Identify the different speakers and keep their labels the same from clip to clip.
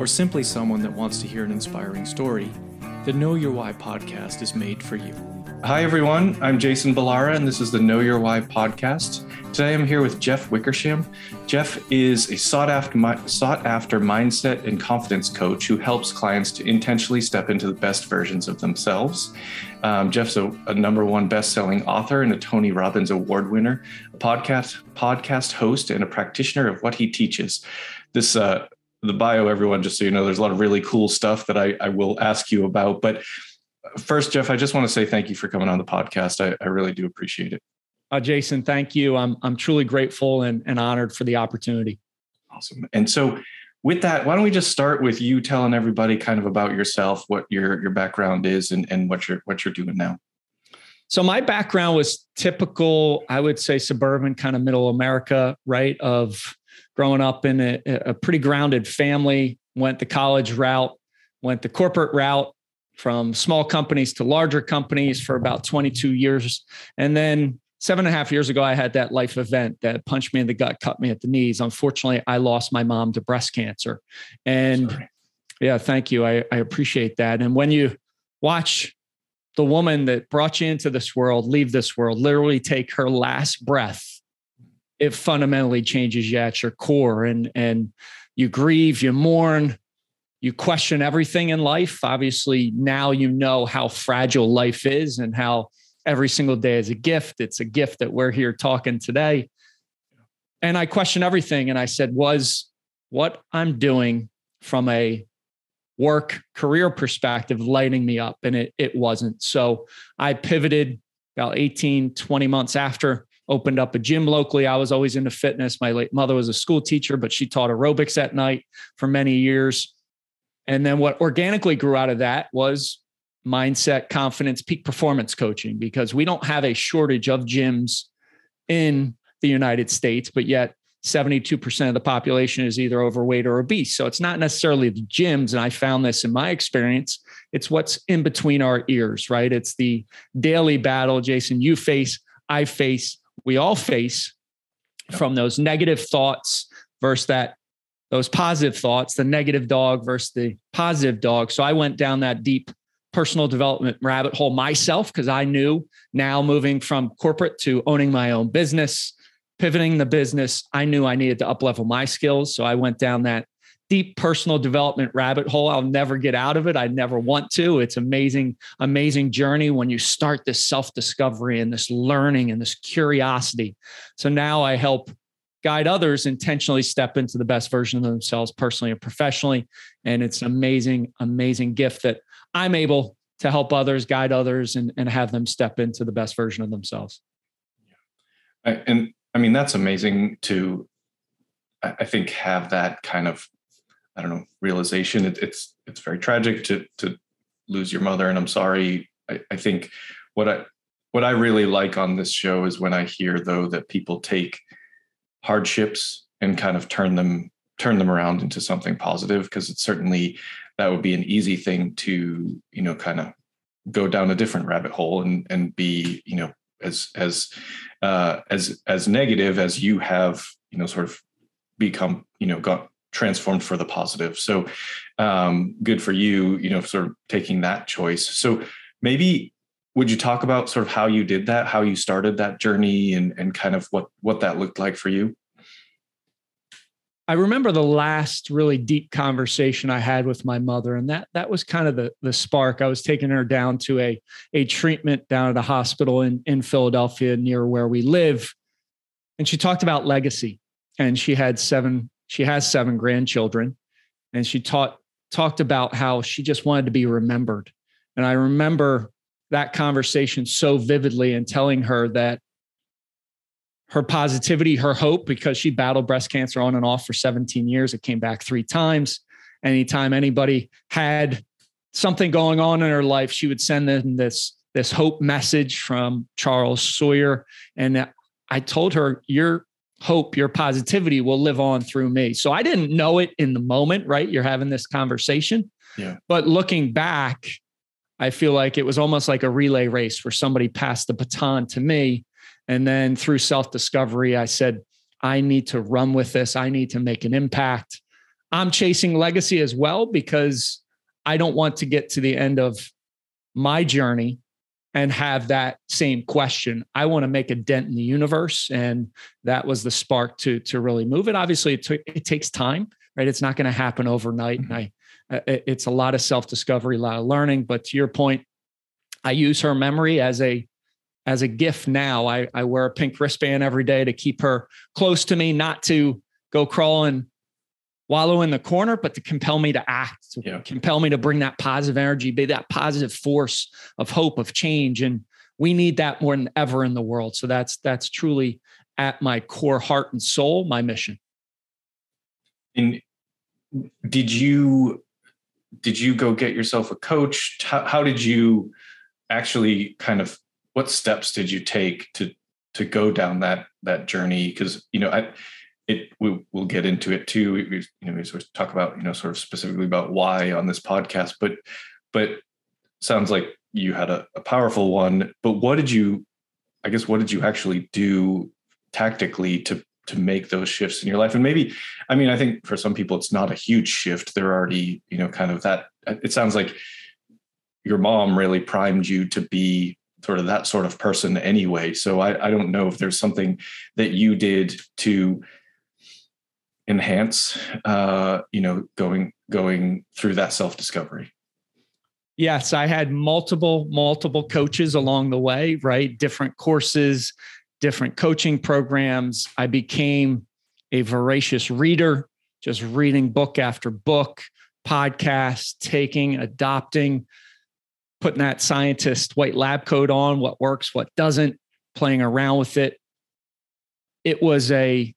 Speaker 1: or simply someone that wants to hear an inspiring story, the Know Your Why podcast is made for you.
Speaker 2: Hi, everyone. I'm Jason Ballara, and this is the Know Your Why podcast. Today I'm here with Jeff Wickersham. Jeff is a sought after, sought after mindset and confidence coach who helps clients to intentionally step into the best versions of themselves. Um, Jeff's a, a, number one best-selling author and a Tony Robbins Award winner, a podcast podcast host, and a practitioner of what he teaches. This uh, the bio, everyone, just so you know, there's a lot of really cool stuff that I, I will ask you about. But first, Jeff, I just want to say thank you for coming on the podcast. I, I really do appreciate it.
Speaker 3: Uh, Jason, thank you. I'm I'm truly grateful and, and honored for the opportunity.
Speaker 2: Awesome. And so with that, why don't we just start with you telling everybody kind of about yourself, what your your background is and, and what you're what you're doing now.
Speaker 3: So my background was typical, I would say suburban kind of middle America, right? Of growing up in a, a pretty grounded family, went the college route, went the corporate route from small companies to larger companies for about 22 years. And then seven and a half years ago, I had that life event that punched me in the gut, cut me at the knees. Unfortunately, I lost my mom to breast cancer. And Sorry. yeah, thank you. I, I appreciate that. And when you watch the woman that brought you into this world leave this world, literally take her last breath it fundamentally changes you at your core. And and you grieve you mourn you question everything in life. Obviously now you know how fragile life is and how every single day is a gift. It's a gift that we're here talking today. And i question everything. And i said was what i'm doing from a work career perspective lighting me up? And it it wasn't. So i pivoted about 18 20 months after opened up a gym locally. I was always into fitness. My late mother was a school teacher, but she taught aerobics at night for many years. And then what organically grew out of that was mindset, confidence, peak performance coaching, because we don't have a shortage of gyms in the United States, but yet 72% of the population is either overweight or obese. So it's not necessarily the gyms. And I found this in my experience. It's what's in between our ears, right? It's the daily battle, Jason, you face, I face we all face from those negative thoughts versus that those positive thoughts, the negative dog versus the positive dog. So I went down that deep personal development rabbit hole myself because I knew now moving from corporate to owning my own business, pivoting the business, I knew I needed to uplevel my skills. So I went down that deep personal development rabbit hole. I'll never get out of it. I never want to. It's amazing, amazing journey when you start this self discovery and this learning and this curiosity. So now I help guide others intentionally step into the best version of themselves personally and professionally. And it's an amazing, amazing gift that I'm able to help others, guide others, and, and have them step into the best version of themselves.
Speaker 2: And I mean, that's amazing to, I think, have that kind of I don't know realization. It, it's it's very tragic to to lose your mother, and I'm sorry. I, I think what I what I really like on this show is when I hear though that people take hardships and kind of turn them turn them around into something positive because it's certainly that would be an easy thing to you know kind of go down a different rabbit hole and and be you know as as uh, as as negative as you have you know sort of become you know got transformed for the positive. So um, good for you, you know, sort of taking that choice. So maybe would you talk about sort of how you did that, how you started that journey and, and kind of what, what that looked like for you?
Speaker 3: I remember the last really deep conversation I had with my mother, and that that was kind of the the spark. I was taking her down to a a treatment down at a hospital in in Philadelphia near where we live, and she talked about legacy. And she had seven she has seven grandchildren and she taught talked about how she just wanted to be remembered. And i remember that conversation so vividly and telling her that her positivity her hope because she battled breast cancer on and off for 17 years. It came back three times. Anytime anybody had something going on in her life, she would send them this this hope message from Charles Sawyer. And I told her, Your hope, your positivity will live on through me. So I didn't know it in the moment, right? You're having this conversation.
Speaker 2: Yeah.
Speaker 3: But looking back, I feel like it was almost like a relay race where somebody passed the baton to me. And then through self discovery, I said, I need to run with this. I need to make an impact. I'm chasing legacy as well because I don't want to get to the end of my journey and have that same question. I want to make a dent in the universe, and that was the spark to to really move it. Obviously, it, t- it takes time, right? It's not going to happen overnight, mm-hmm. and I it's a lot of self discovery, a lot of learning. But to your point, I use her memory as a as a gift now. I, I wear a pink wristband every day to keep her close to me, not to go crawling wallow in the corner, but to compel me to act, to yeah. compel me to bring that positive energy, be that positive force of hope, of change. And we need that more than ever in the world. So that's that's truly at my core heart and soul, my mission.
Speaker 2: And did you did you go get yourself a coach? How, how did you actually kind of what steps did you take to to go down that that journey? Because you know, I it we, will get into it too. We, you know, we sort of talk about you know sort of specifically about why on this podcast, but but sounds like you had a, a powerful one. But what did you? I guess what did you actually do tactically to to make those shifts in your life and maybe i mean i think for some people it's not a huge shift they're already you know kind of that it sounds like your mom really primed you to be sort of that sort of person anyway so i, I don't know if there's something that you did to enhance uh, you know going going through that self discovery
Speaker 3: yes i had multiple multiple coaches along the way right? Different courses different coaching programs. I became a voracious reader just reading book after book podcast taking adopting putting that scientist white lab coat on what works what doesn't playing around with it. It was a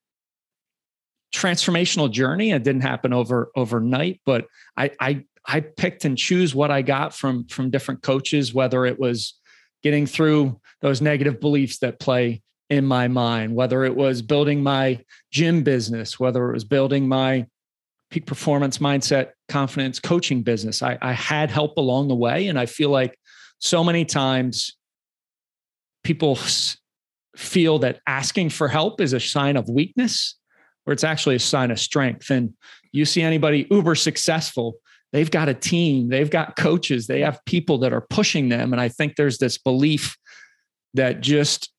Speaker 3: transformational journey. It didn't happen over overnight, but I I I picked and choose what I got from from different coaches, whether it was getting through those negative beliefs that play in my mind, whether it was building my gym business, whether it was building my peak performance mindset, confidence coaching business. I, I had help along the way. And I feel like so many times people feel that asking for help is a sign of weakness where it's actually a sign of strength. And you see anybody uber successful, they've got a team, they've got coaches, they have people that are pushing them. And I think there's this belief that just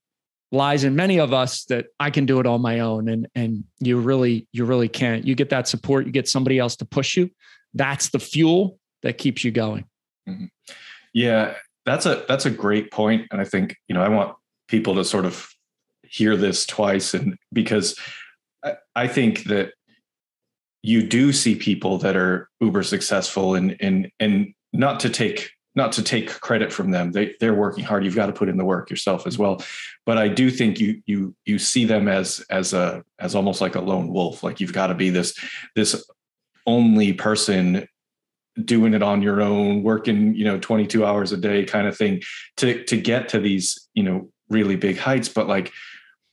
Speaker 3: lies in many of us that I can do it on my own. And and you really, you really can't. You get that support, you get somebody else to push you. That's the fuel that keeps you going.
Speaker 2: Mm-hmm. Yeah, that's a that's a great point. And I think, you know, I want people to sort of hear this twice and because I think that you do see people that are uber successful and and and not to take not to take credit from them. They they're working hard. You've got to put in the work yourself as well. But i do think you you you see them as as a as almost like a lone wolf. Like you've got to be this this only person doing it on your own working you know 22 hours a day kind of thing to to get to these you know really big heights. But like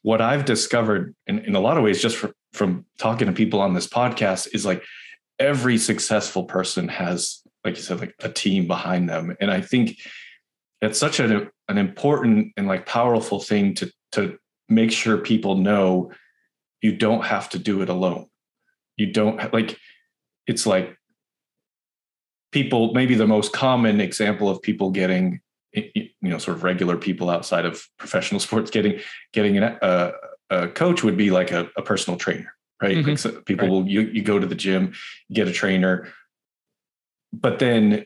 Speaker 2: what I've discovered in, in a lot of ways, just from, from talking to people on this podcast, is like every successful person has, like you said, like a team behind them. And I think it's such an, an important and like powerful thing to, to make sure people know you don't have to do it alone. You don't like, it's like people, maybe the most common example of people getting you know sort of regular people outside of professional sports getting getting an, a, a coach would be like a, a personal trainer right mm-hmm. like so people right. will you, you go to the gym get a trainer but then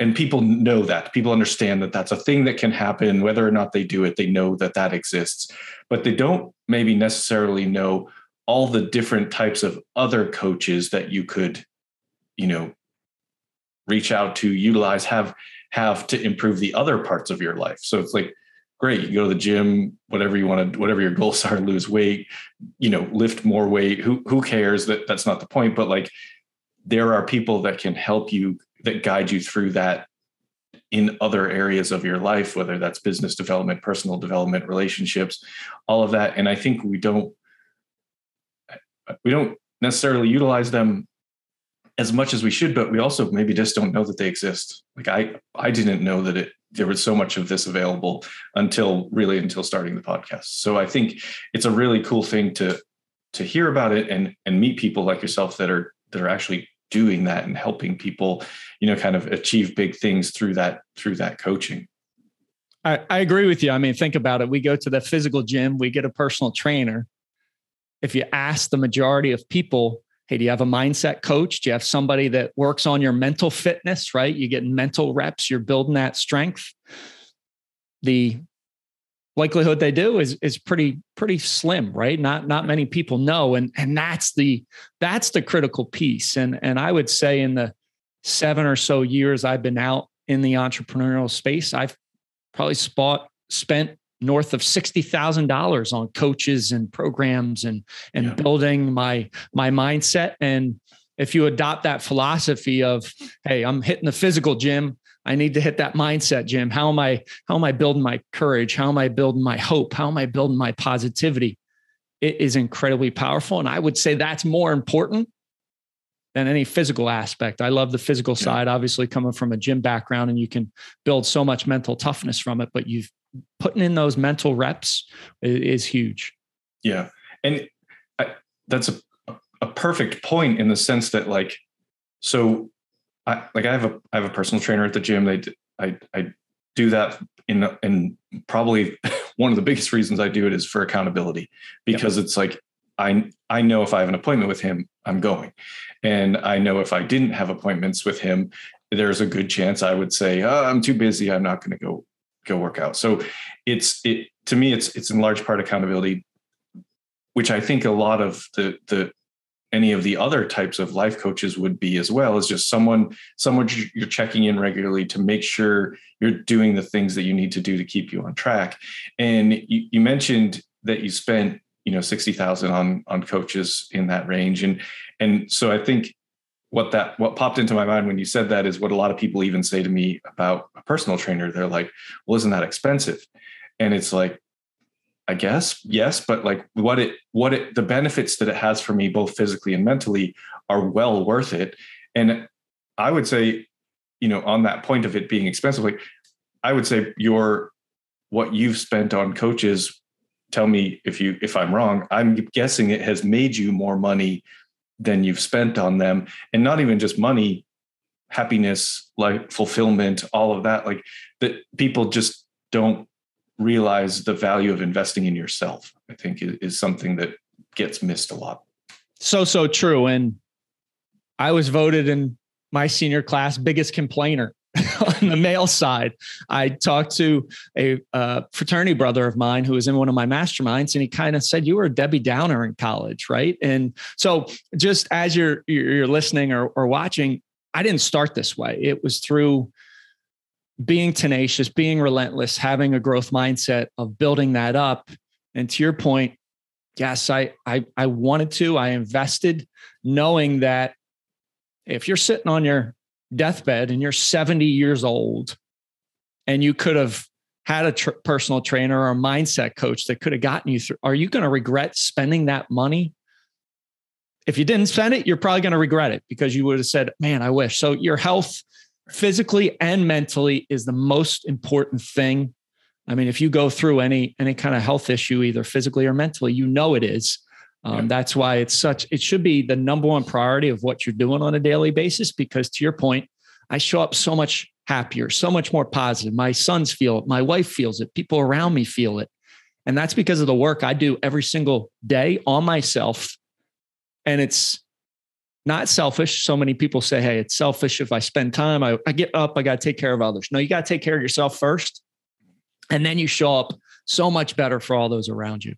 Speaker 2: and people know that people understand that that's a thing that can happen whether or not they do it they know that that exists but they don't maybe necessarily know all the different types of other coaches that you could you know reach out to utilize have have to improve the other parts of your life. So it's like, great, you go to the gym, whatever you want to, whatever your goals are, lose weight, you know, lift more weight. Who who cares? That that's not the point. But like there are people that can help you that guide you through that in other areas of your life whether that's business development personal development relationships all of that and i think we don't we don't necessarily utilize them as much as we should but we also maybe just don't know that they exist. Like i i didn't know that it there was so much of this available until really until starting the podcast. So i think it's a really cool thing to to hear about it and and meet people like yourself that are that are actually doing that and helping people you know kind of achieve big things through that through that coaching.
Speaker 3: I, I agree with you. I mean think about it. We go to the physical gym we get a personal trainer. If you ask the majority of people hey do you have a mindset coach? Do you have somebody that works on your mental fitness right? You get mental reps you're building that strength. The likelihood they do is is pretty pretty slim right? Not not many people know and and that's the that's the critical piece. And and i would say in the seven or so years i've been out in the entrepreneurial space i've probably spot, spent north of $60,000 on coaches and programs and and yeah. building my my mindset and if you adopt that philosophy of hey i'm hitting the physical gym I need to hit that mindset, gym. How am I how am I building my courage? How am I building my hope? How am I building my positivity? It is incredibly powerful and I would say that's more important than any physical aspect. I love the physical side obviously coming from a gym background and you can build so much mental toughness from it, but you've putting in those mental reps is, huge.
Speaker 2: Yeah. And I, that's a a perfect point in the sense that like so I like I have a I have a personal trainer at the gym. They I I do that in in probably one of the biggest reasons I do it is for accountability because it's like I I know if I have an appointment with him, I'm going. And I know if I didn't have appointments with him, there's a good chance I would say, oh, I'm too busy. I'm not going to go go work out. So it's it to me it's it's in large part accountability which I think a lot of the the any of the other types of life coaches would be as well is just someone someone you're checking in regularly to make sure you're doing the things that you need to do to keep you on track and you, you mentioned that you spent you know 60,000 on on coaches in that range and and so I think what that what popped into my mind when you said that is what a lot of people even say to me about a personal trainer they're like well isn't that expensive and it's like I guess yes, but like what it what it the benefits that it has for me both physically and mentally are well worth it. And I would say, you know, on that point of it being expensive, like I would say your what you've spent on coaches. Tell me if you if I'm wrong. I'm guessing it has made you more money than you've spent on them, and not even just money, happiness, like fulfillment, all of that. Like that people just don't realize the value of investing in yourself, I think is, something that gets missed a lot.
Speaker 3: So, so true. And I was voted in my senior class biggest complainer on the male side. I talked to a uh, fraternity brother of mine who was in one of my masterminds, and he kind of said, "You were a Debbie Downer in college, right?" And so, just as you're you're listening or, or watching, I didn't start this way. It was through being tenacious, being relentless, having a growth mindset of building that up. And to your point, yes, I I I wanted to. I invested, knowing that if you're sitting on your deathbed and you're 70 years old, and you could have had a tr- personal trainer or a mindset coach that could have gotten you through, are you going to regret spending that money? If you didn't spend it, you're probably going to regret it because you would have said, "Man, I wish." So your health physically and mentally is the most important thing. I mean, if you go through any any kind of health issue, either physically or mentally, you know it is. Um, yeah. That's why it's such. It should be the number one priority of what you're doing on a daily basis. Because to your point, I show up so much happier, so much more positive. My sons feel it. My wife feels it. People around me feel it, and that's because of the work I do every single day on myself. And it's not selfish. So many people say, hey, it's selfish if I spend time. I, I get up, I got to take care of others. No, you got to take care of yourself first. And then you show up so much better for all those around you.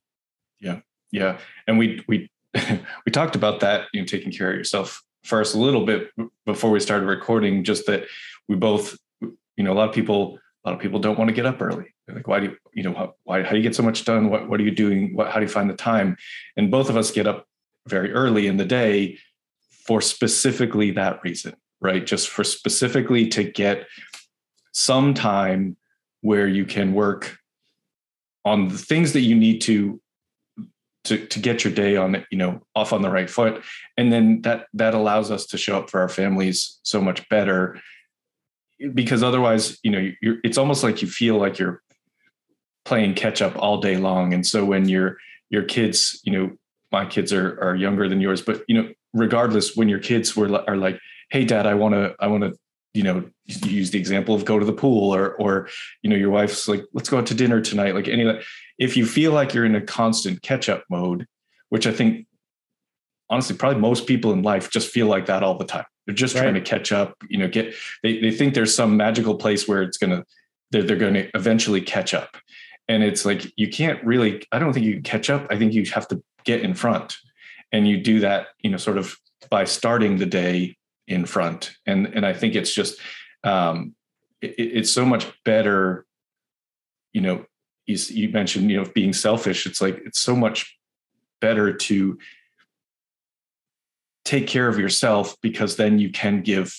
Speaker 2: Yeah. Yeah. And we, we, we talked about that, you know, taking care of yourself first a little bit before we started recording, just that we both, you know, a lot of people, a lot of people don't want to get up early. They're like, why do you, you know, why, how do you get so much done? What, what are you doing? What, how do you find the time? And both of us get up very early in the day for specifically that reason, right? Just for specifically to get some time where you can work on the things that you need to to to get your day on you know off on the right foot. And then that that allows us to show up for our families so much better because otherwise you know you're it's almost like you feel like you're playing catch up all day long. And so when your your kids you know my kids are are younger than yours but you know regardless when your kids were are like hey dad i want to i want to you know use the example of go to the pool or or you know your wife's like let's go out to dinner tonight like any of that if you feel like you're in a constant catch up mode which i think honestly probably most people in life just feel like that all the time. They're just right. trying to catch up you know get they, they think there's some magical place where it's gonna they're, they're going to eventually catch up. And it's like you can't really i don't think you can catch up. I think you have to get in front. And you do that you know sort of by starting the day in front. And and i think it's just um it, it's so much better you know you, you mentioned you know being selfish it's like it's so much better to take care of yourself because then you can give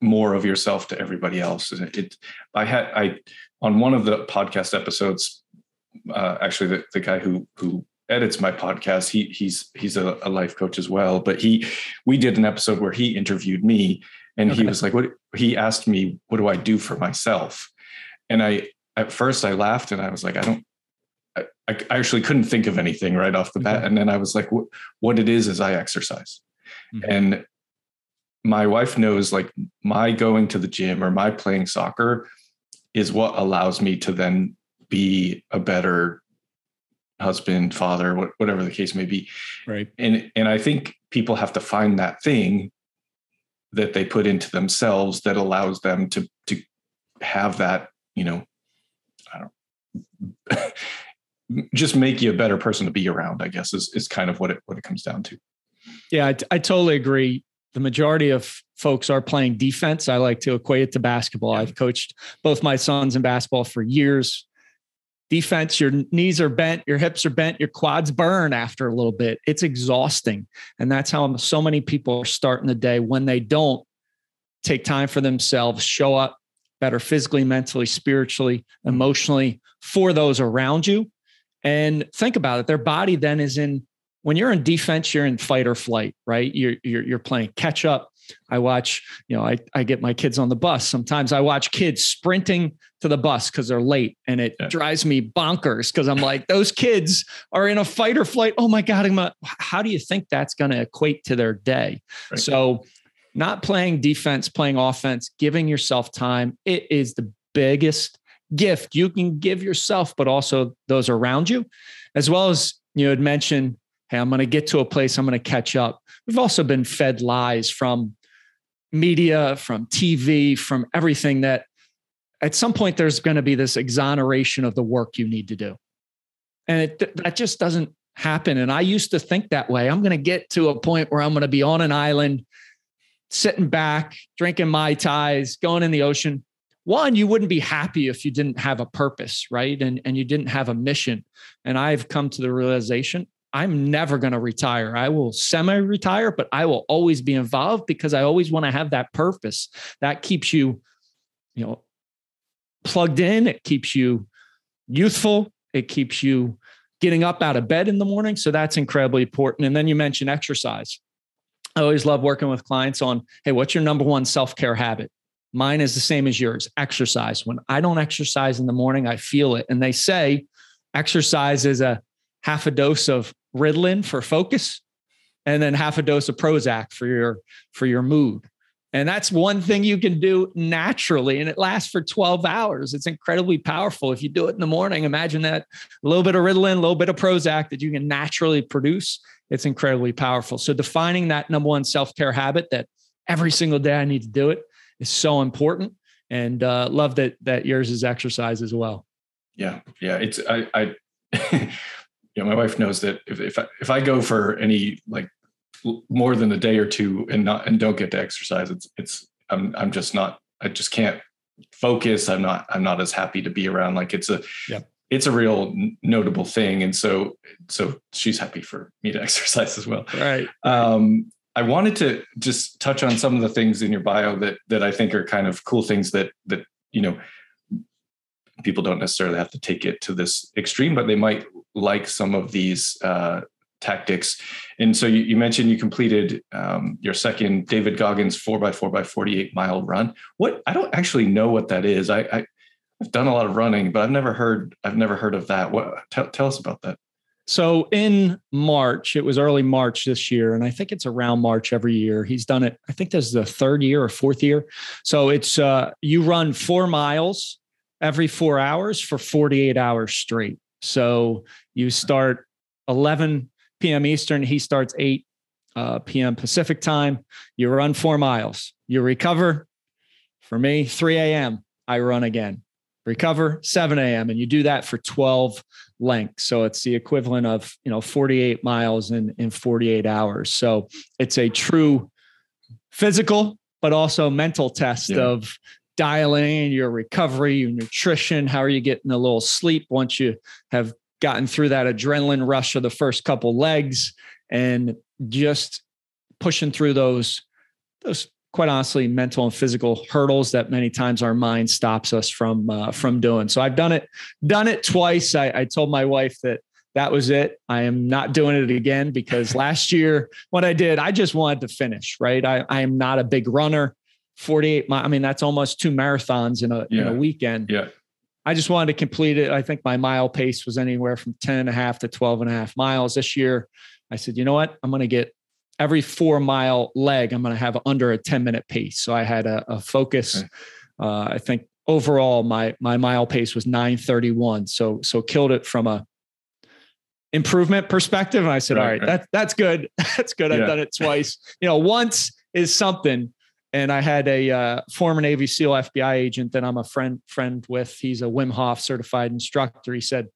Speaker 2: more of yourself to everybody else it, it i had i on one of the podcast episodes uh, actually the, the guy who who edits my podcast he he's he's a, a, life coach as well but he we did an episode where he interviewed me and okay. he was like what he asked me what do i do for myself and i at first i laughed and i was like i don't i, I actually couldn't think of anything right off the bat and then i was like what, what it is is i exercise mm-hmm. and my wife knows like my going to the gym or my playing soccer is what allows me to then be a better husband, father, whatever the case may be.
Speaker 3: Right.
Speaker 2: And and I think people have to find that thing that they put into themselves that allows them to to have that, you know, just make you a better person to be around, I guess is is kind of what it what it comes down to.
Speaker 3: Yeah, I, I totally agree. The majority of folks are playing defense. I like to equate it to basketball. Yeah. I've coached both my sons in basketball for years defense, your knees are bent, your hips are bent, your quads burn after a little bit. It's exhausting. And that's how so many people are starting the day when they don't take time for themselves, show up better physically, mentally, spiritually, hmm. emotionally for those around you. And think about it. Their body then is in, when you're in defense, you're in fight or flight, right? You're, you're, you're playing catch up. I watch, you know, I, I get my kids on the bus. Sometimes I watch kids sprinting to the bus because they're late and it yeah. drives me bonkers because I'm like, those kids are in a fight or flight. Oh my God. A, how do you think that's going to equate to their day? Right. So, not playing defense, playing offense, giving yourself time, it is the biggest gift you can give yourself, but also those around you, as well as you had mentioned, hey, I'm going to get to a place, I'm going to catch up. We've also been fed lies from media, from TV, from everything that at some point there's going to be this exoneration of the work you need to do. And it, that just doesn't happen. And I used to think that way. I'm going to get to a point where I'm going to be on an island, sitting back, drinking Mai Tais, going in the ocean. One, you wouldn't be happy if you didn't have a purpose, right? And, and you didn't have a mission. And I've come to the realization I'm never going to retire. I will semi retire, but I will always be involved because I always want to have that purpose. That keeps you, you know, plugged in. It keeps you youthful. It keeps you getting up out of bed in the morning. So that's incredibly important. And then you mentioned exercise. I always love working with clients on, hey, what's your number one self care habit? Mine is the same as yours exercise. When I don't exercise in the morning, I feel it. And they say exercise is a half a dose of Ritalin for focus and then half a dose of Prozac for your for your mood. And that's one thing you can do naturally, and it lasts for 12 hours. It's incredibly powerful. If you do it in the morning, imagine that a little bit of Ritalin, a little bit of Prozac that you can naturally produce. It's incredibly powerful. So, defining that number one self care habit that every single day I need to do it is so important. And uh, love that that yours is exercise as well.
Speaker 2: Yeah, yeah. It's I, I you know, my wife knows that if if I, if I go for any like more than a day or two and not and don't get to exercise. It's it's i'm i'm just not i just can't focus. I'm not i'm not as happy to be around. Like it's a yeah. it's a real notable thing. And so so she's happy for me to exercise as well.
Speaker 3: Right.
Speaker 2: Um I wanted to just touch on some of the things in your bio that that I think are kind of cool things that that you know people don't necessarily have to take it to this extreme, but they might like some of these uh, tactics. And so you, you mentioned you completed um, your second David Goggins four by four by 48 mile run. What I don't actually know what that is. I, I have done a lot of running, but I've never heard, I've never heard of that. What tell, tell us about that.
Speaker 3: So in March, it was early March this year, and I think it's around March every year. He's done it. I think this is the third year or fourth year. So it's uh, you run four miles every four hours for 48 hours straight. So you start 11 p.m. Eastern. He starts 8 uh, p.m. Pacific time. You run four miles. You recover. For me, 3 a.m. I run again. Recover 7 a.m. and you do that for 12 lengths. So it's the equivalent of you know 48 miles in in 48 hours. So it's a true physical but also mental test yeah. of dialing your recovery, your nutrition. How are you getting a little sleep once you have gotten through that adrenaline rush of the first couple legs and just pushing through those those quite honestly mental and physical hurdles that many times our mind stops us from uh, from doing. So i've done it done it twice. I, I told my wife that that was it. I am not doing it again because last year what i did i just wanted to finish right? I, I am not a big runner. 48 i mean that's almost two marathons in a yeah. in a weekend.
Speaker 2: Yeah
Speaker 3: I just wanted to complete it. I think my mile pace was anywhere from 10 and a half to 12 and a half miles this year. I said, you know what? I'm going to get every four mile leg, I'm going to have under a 10 minute pace. So I had a, a focus. Okay. Uh, I think overall my, my mile pace was 931. So, so killed it from a improvement perspective. And I said, right, all right, right. that, that's good. That's good. Yeah. I've done it twice. You know, once is something, and I had a uh, former Navy SEAL FBI agent that I'm a friend friend with. He's a Wim Hof certified instructor. He said,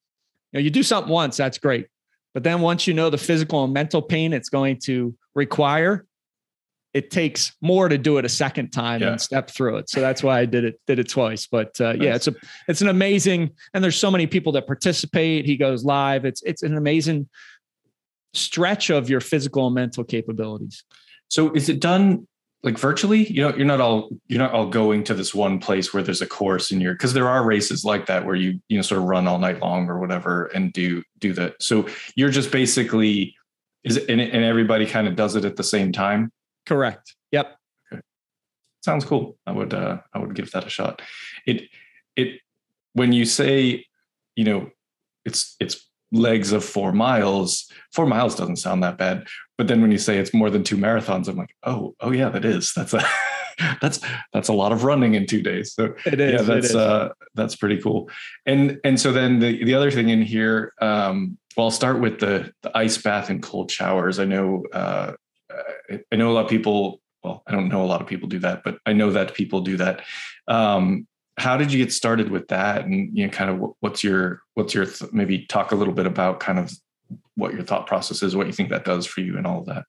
Speaker 3: "You know, you do something once, that's great, but then once you know the physical and mental pain it's going to require, it takes more to do it a second time yeah. and step through it. So that's why I did it did it twice. But uh, yeah, it's a it's an amazing, and there's so many people that participate. He goes live. It's it's an amazing stretch of your physical and mental capabilities.
Speaker 2: So is it done like virtually you know you're not all you're not all going to this one place where there's a course in your because there are races like that where you you know sort of run all night long or whatever and do do that. So you're just basically is it, and, and everybody kind of does it at the same time?
Speaker 3: Correct. Yep.
Speaker 2: Okay. Sounds cool. I would uh i would give that a shot. It it when you say you know it's it's legs of four miles four miles doesn't sound that bad but then when you say it's more than two marathons, I'm like, oh, oh yeah, that is. That's a that's that's a lot of running in two days. So
Speaker 3: it is,
Speaker 2: yeah, that's uh that's pretty cool. And and so then the the other thing in here, um, well, I'll start with the the ice bath and cold showers. I know uh I know a lot of people, well, I don't know a lot of people do that, but I know that people do that. Um, how did you get started with that and you know kind of what's your what's your maybe talk a little bit about kind of what your thought process is, what you think that does for you, and all of that.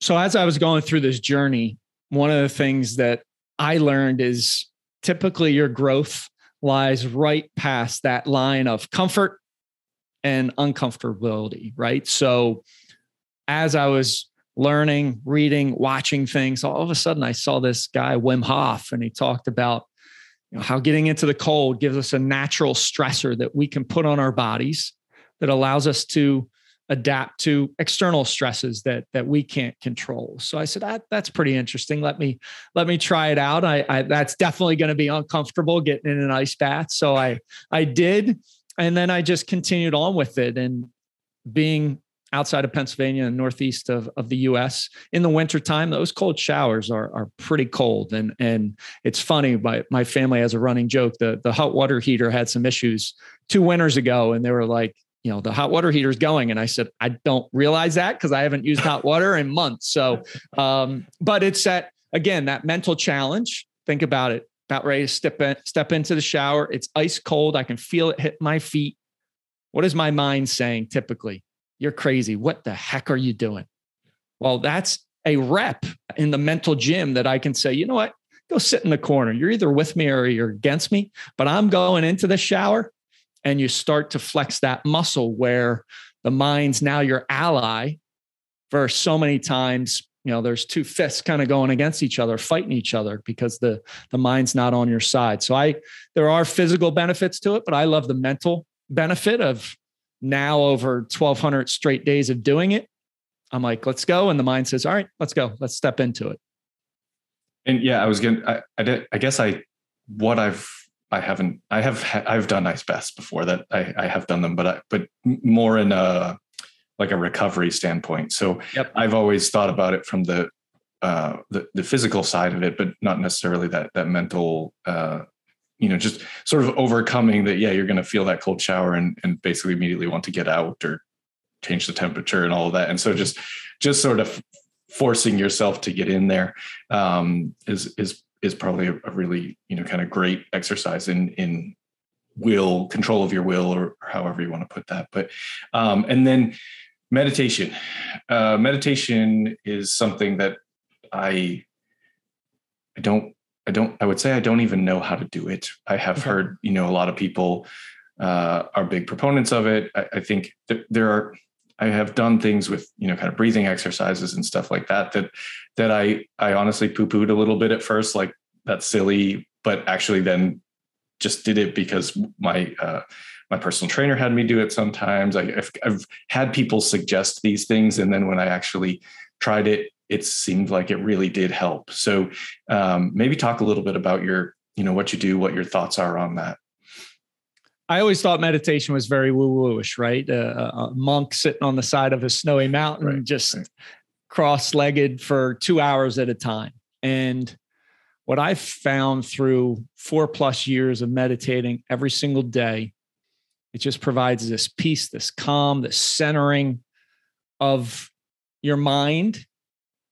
Speaker 3: So, as I was going through this journey, one of the things that I learned is typically your growth lies right past that line of comfort and uncomfortability, right? So, as I was learning, reading, watching things, all of a sudden I saw this guy, Wim Hof, and he talked about you know, how getting into the cold gives us a natural stressor that we can put on our bodies that allows us to adapt to external stresses that that we can't control. So I said that that's pretty interesting. Let me let me try it out. I, I that's definitely going to be uncomfortable getting in an ice bath. So I I did, and then I just continued on with it. And being outside of Pennsylvania and northeast of, of the US in the wintertime, those cold showers are, are pretty cold. And, and it's funny, my, my family has a running joke. The, the hot water heater had some issues two winters ago, and they were like, you know the hot water heater is going. And i said i don't realize that because i haven't used hot water in months. So um, but it's that again that mental challenge. Think about it. About ready to step in, step into the shower. It's ice cold. I can feel it hit my feet. What is my mind saying typically? You're crazy. What the heck are you doing? Well that's a rep in the mental gym that i can say you know what? Go sit in the corner. You're either with me or you're against me but i'm going into the shower and you start to flex that muscle where the mind's now your ally for so many times you know there's two fists kind of going against each other fighting each other because the the mind's not on your side. So i there are physical benefits to it but i love the mental benefit of now over 1200 straight days of doing it. I'm like let's go and the mind says all right let's go. Let's step into it.
Speaker 2: And yeah i was gonna i, I did i guess i what i've i haven't i have i've done ice baths before that i i have done them but i but more in a like a recovery standpoint. So yep. I've always thought about it from the, uh, the the physical side of it, but not necessarily that that mental. Uh, you know, just sort of overcoming that. Yeah, you're going to feel that cold shower and and basically immediately want to get out or change the temperature and all of that. And so just just sort of forcing yourself to get in there um, is is is probably a, a really you know kind of great exercise in in will control of your will or however you want to put that but um and then meditation. Uh, meditation is something that i i don't i don't i would say i don't even know how to do it. I have okay. heard you know a lot of people uh, are big proponents of it. I, I think th- there are i have done things with you know kind of breathing exercises and stuff like that that that i i honestly poo-pooed a little bit at first like that's silly but actually then just did it because my uh, my personal trainer had me do it sometimes. I, have I've had people suggest these things, and then when I actually tried it, it seemed like it really did help. So um, maybe talk a little bit about your, you know, what you do, what your thoughts are on that.
Speaker 3: I always thought meditation was very woo wooish, right? Uh, a monk sitting on the side of a snowy mountain, right, just right. cross legged for two hours at a time. And what I've found through four plus years of meditating every single day it just provides this peace, this calm, this centering of your mind.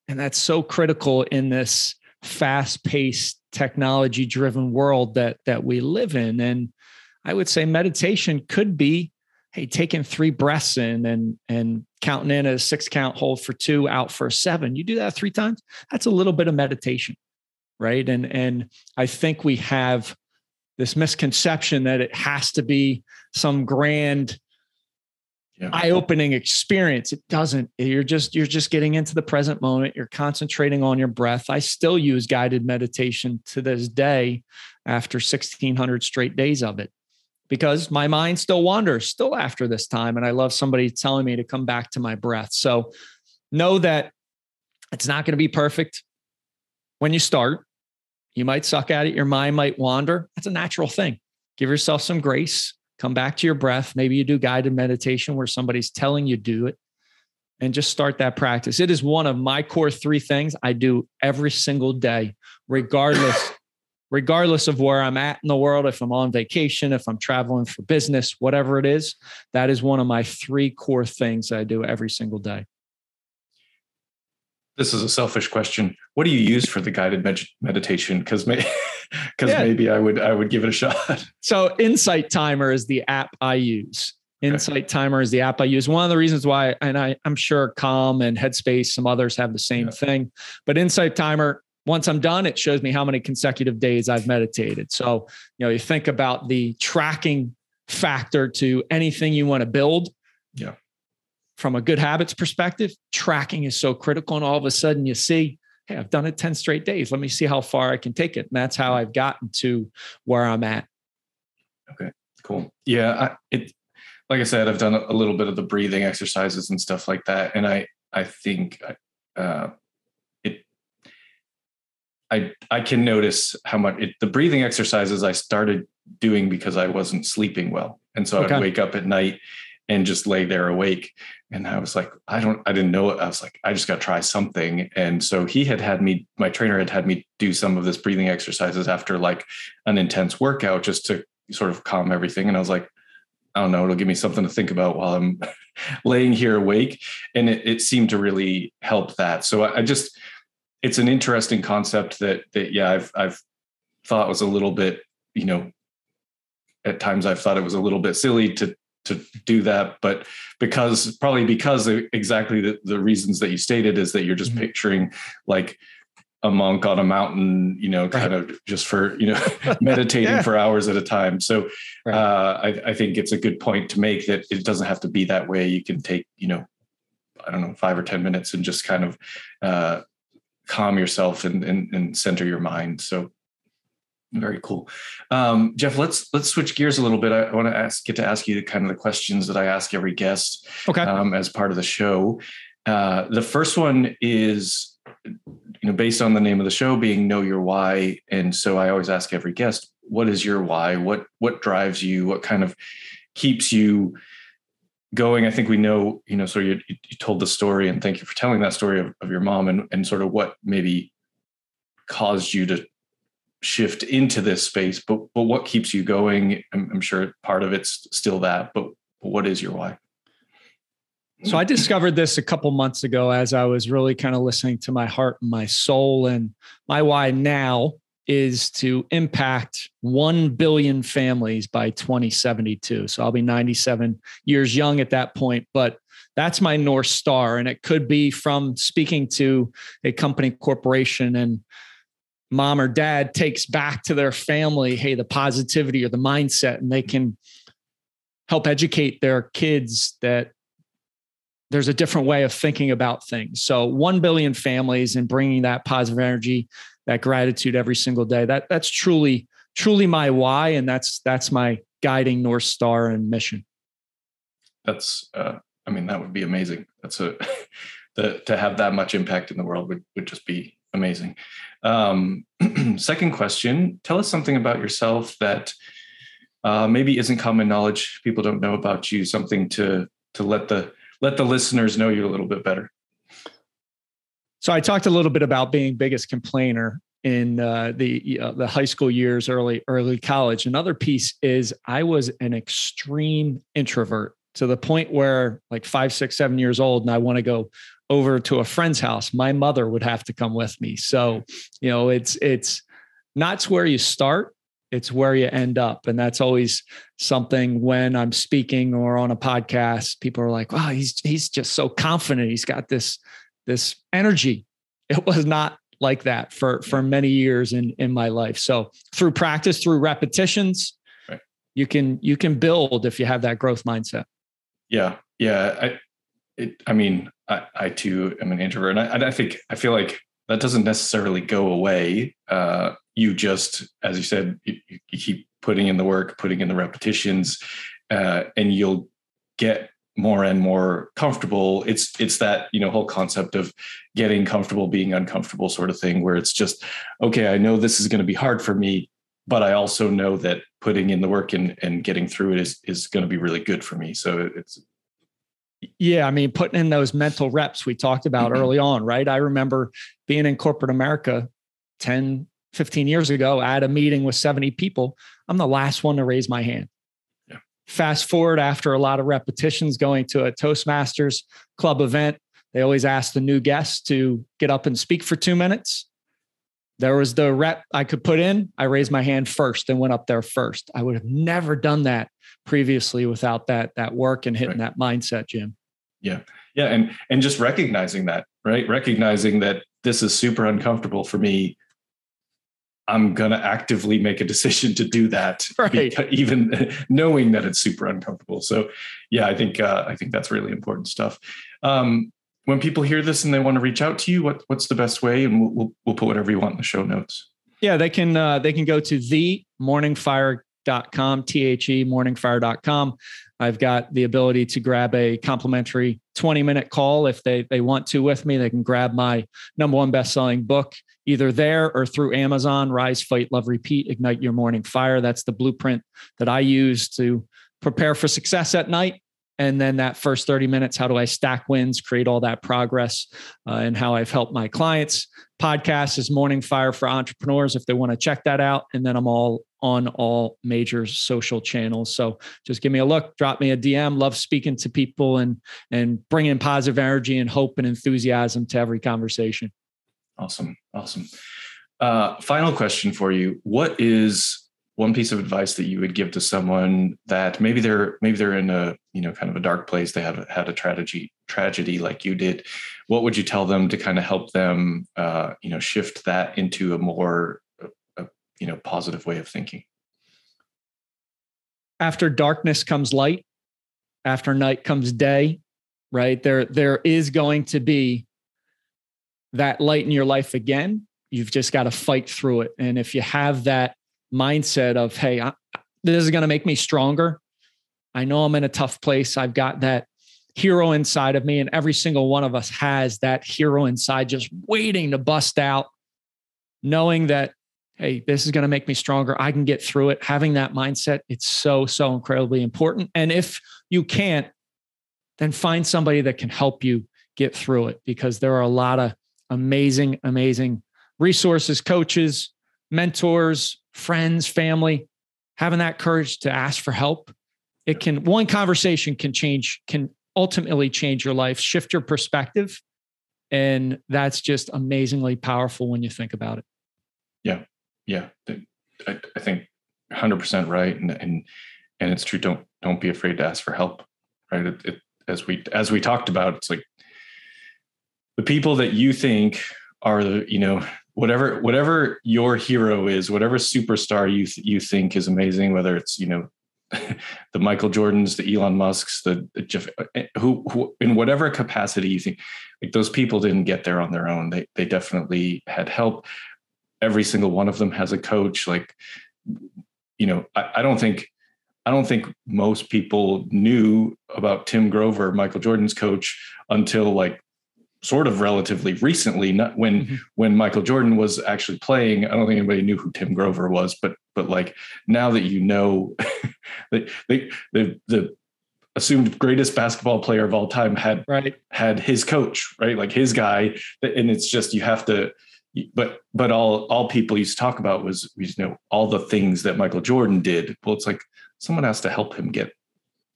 Speaker 3: And that's so critical in this fast paced, technology driven world that, that we live in. And I would say meditation could be hey, taking three breaths in and and counting in a six count hold for two, out for seven. You do that three times. That's a little bit of meditation, right? And and I think we have this misconception that it has to be some grand yeah. eye-opening experience it doesn't you're just you're just getting into the present moment you're concentrating on your breath i still use guided meditation to this day after 1600 straight days of it because my mind still wanders still after this time and i love somebody telling me to come back to my breath so know that it's not going to be perfect when you start you might suck at it. Your mind might wander. That's a natural thing. Give yourself some grace. Come back to your breath. Maybe you do guided meditation where somebody's telling you do it and just start that practice. It is one of my core three things I do every single day, regardless regardless of where I'm at in the world, if I'm on vacation, if I'm traveling for business, whatever it is, that is one of my three core things I do every single day.
Speaker 2: This is a selfish question. What do you use for the guided med- meditation? Because may- because yeah. maybe I would I would give it a shot.
Speaker 3: So Insight Timer is the app I use. Insight. Timer is the app I use. One of the reasons why, and I, I'm sure Calm and Headspace, some others have the same yeah. thing, but Insight Timer, once I'm done, it shows me how many consecutive days I've meditated. So, you know, you think about the tracking factor to anything you want to build.
Speaker 2: Yeah
Speaker 3: from a good habits perspective, tracking is so critical. And all of a sudden you see, hey, I've done it 10 straight days. Let me see how far I can take it. And that's how I've gotten to where I'm at.
Speaker 2: Okay, cool. Yeah. I, it, like I said, I've done a little bit of the breathing exercises and stuff like that. And I, I think, uh, I, I can notice how much it, the breathing exercises I started doing because I wasn't sleeping well. And so okay. I'd wake up at night and just lay there awake. And I was like, I don't, I didn't know it. I was like, I just got to try something. And so he had had me, my trainer had had me do some of this breathing exercises after like an intense workout just to sort of calm everything. And I was like, I don't know, it'll give me something to think about while I'm laying here awake. And it, it, seemed to really help that. So I, I just, it's an interesting concept that, that, yeah, I've, I've thought was a little bit, you know, at times I've thought it was a little bit silly to to do that but because probably because exactly the, the reasons that you stated is that you're just mm-hmm. picturing like a monk on a mountain you know kind right. of just for you know meditating yeah. for hours at a time so right. uh, I, I think it's a good point to make that it doesn't have to be that way you can take you know I don't know, five or 10 minutes and just kind of uh, calm yourself and, and, and center your mind. So very cool. Um, Jeff, let's, let's switch gears a little bit. I, want to ask, get to ask you the kind of the questions that I ask every guest
Speaker 3: okay.
Speaker 2: um, as part of the show. Uh, the first one is, you know, based on the name of the show being know your why. And so I always ask every guest, what is your why? What, what drives you? What kind of keeps you going i think we know you know so you, you told the story and thank you for telling that story of, of your mom and, and sort of what maybe caused you to shift into this space but but what keeps you going? I'm, I'm sure part of it's still that but, but what is your why?
Speaker 3: So i discovered this a couple months ago as i was really kind of listening to my heart and my soul and my why now is to impact 1 billion families by 2072. So I'll be 97 years young at that point, but that's my North Star. And it could be from speaking to a company corporation and mom or dad takes back to their family, hey, the positivity or the mindset, and they can help educate their kids that there's a different way of thinking about things. So 1 billion families and bringing that positive energy that gratitude every single day. That that's truly truly my why, and that's that's my guiding north star and mission.
Speaker 2: That's uh, I mean that would be amazing. That's a the, to have that much impact in the world would would just be amazing. Um, second question: Tell us something about yourself that uh, maybe isn't common knowledge. People don't know about you. Something to to let the let the listeners know you a little bit better.
Speaker 3: So I talked a little bit about being biggest complainer in uh, the uh, the high school years, early early college. Another piece is I was an extreme introvert to the point where, like five, six, seven years old, and I want to go over to a friend's house. My mother would have to come with me. So you know, it's it's not where you start, it's where you end up and that's always something when i'm speaking or on a podcast people are like wow he's he's just so confident he's got this this energy. It was not like that for for many years in in my life. So through practice, through repetitions, right. you can you can build if you have that growth mindset.
Speaker 2: Yeah, yeah. I it, I mean, I, I too am an introvert, and I, I think I feel like that doesn't necessarily go away. Uh, you just, as you said, you, you, keep putting in the work, putting in the repetitions, uh, and you'll get more and more comfortable. It's it's that you know whole concept of getting comfortable being uncomfortable sort of thing where it's just okay i know this is going to be hard for me but i also know that putting in the work and and getting through it is is going to be really good for me. So it's
Speaker 3: yeah i mean putting in those mental reps we talked about mm-hmm. early on right? I remember being in corporate america 10 15 years ago. At a meeting with 70 people. I'm the last one to raise my hand Fast forward after a lot of repetitions going to a Toastmasters club event, they always ask the new guests to get up and speak for two minutes. There was the rep I could put in. I raised my hand first and went up there first. I would have never done that previously without that that work and hitting right. that mindset, gym.
Speaker 2: Yeah. Yeah. And and just recognizing that, right? Recognizing that this is super uncomfortable for me I'm going to actively make a decision to do that,
Speaker 3: right.
Speaker 2: even knowing that it's super uncomfortable. So, yeah, I think uh, I think that's really important stuff. Um, when people hear this and they want to reach out to you, what what's the best way? And we'll we'll, we'll put whatever you want in the show notes.
Speaker 3: Yeah, they can uh, they can go to the morningfire.com, T H E morningfire.com. I've got the ability to grab a complimentary 20 minute call if they, they want to with me. They can grab my number one best selling book either there or through Amazon Rise, Fight, Love, Repeat, Ignite Your Morning Fire. That's the blueprint that I use to prepare for success at night. And then that first 30 minutes, how do I stack wins, create all that progress, uh, and how I've helped my clients. Podcast is Morning Fire for entrepreneurs if they want to check that out. And then I'm all on all major social channels. So just give me a look, drop me a DM. Love speaking to people and and bringing positive energy and hope and enthusiasm to every conversation.
Speaker 2: Awesome, awesome. Uh, final question for you: What is one piece of advice that you would give to someone that maybe they're maybe they're in a you know kind of a dark place they have had a tragedy tragedy like you did what would you tell them to kind of help them uh, you know shift that into a more you know positive way of thinking
Speaker 3: after darkness comes light after night comes day right? There, there is going to be that light in your life again. You've just got to fight through it. And if you have that mindset of, hey, I, this is going to make me stronger. I know I'm in a tough place. I've got that hero inside of me, and every single one of us has that hero inside just waiting to bust out, knowing that, hey, this is going to make me stronger. I can get through it. Having that mindset, it's so, so incredibly important. And if you can't, then find somebody that can help you get through it because there are a lot of amazing, amazing resources, coaches, mentors, friends, family. Having that courage to ask for help, it can, one conversation can change, can ultimately change your life, shift your perspective. And that's just amazingly powerful when you think about it.
Speaker 2: Yeah. Yeah. I, I think 100% right. And, and, and it's true. Don't, don't be afraid to ask for help. Right. It, it, as we, as we talked about, it's like the people that you think are the, you know, whatever, whatever your hero is, whatever superstar you, you think is amazing, whether it's, you know, the Michael Jordans, the Elon Musks, the, the Jeff, eh, who, who, in whatever capacity you think, like those people didn't get there on their own. They they definitely had help. Every single one of them has a coach. Like, you know, I, I don't think I don't think most people knew about Tim Grover, Michael Jordan's coach, until like sort of relatively recently not when mm-hmm. when michael jordan was actually playing i don't think anybody knew who tim grover was but but like now that you know the, the the the assumed greatest basketball player of all time had
Speaker 3: right
Speaker 2: had his coach right like his guy and it's just you have to but but all all people used to talk about was you know all the things that michael jordan did well it's like someone has to help him get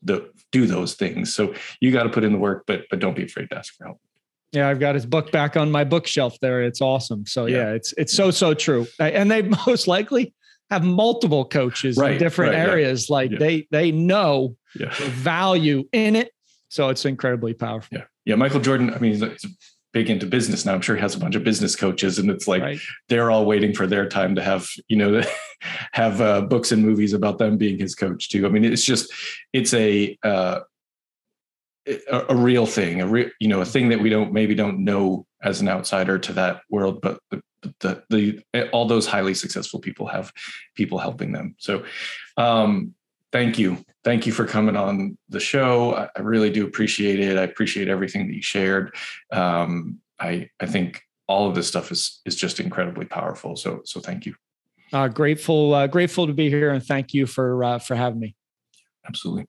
Speaker 2: the do those things so you got to put in the work but but don't be afraid to ask for help
Speaker 3: yeah, I've got his book back on my bookshelf there. It's awesome. So yeah, yeah it's it's so so true. And they most likely have multiple coaches right, in different right, areas. Yeah. Like yeah. they they know the value in it. So it's incredibly powerful.
Speaker 2: Yeah. Yeah. Michael Jordan, I mean, he's, he's big into business now. I'm sure he has a bunch of business coaches, and it's like right. they're all waiting for their time to have, you know, have uh, books and movies about them being his coach too. I mean, it's just, it's a, uh, a, a real thing, a real, you know, a thing that we don't maybe don't know as an outsider to that world, but the, the, the all those highly successful people have people helping them. So, um, thank you, thank you for coming on the show. I, really do appreciate it. I appreciate everything that you shared. Um, I I think all of this stuff is is just incredibly powerful. So so thank you.
Speaker 3: Uh, grateful uh, grateful to be here, and thank you for uh, for having me.
Speaker 2: Absolutely.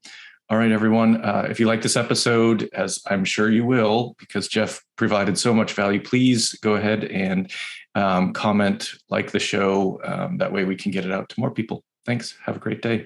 Speaker 2: All right, everyone. Uh, if you like this episode, as I'm sure you will, because Jeff provided so much value, please go ahead and um, comment, like the show. Um, that way we can get it out to more people. Thanks. Have a great day.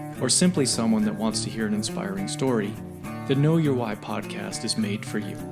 Speaker 1: or simply someone that wants to hear an inspiring story, the Know Your Why podcast is made for you.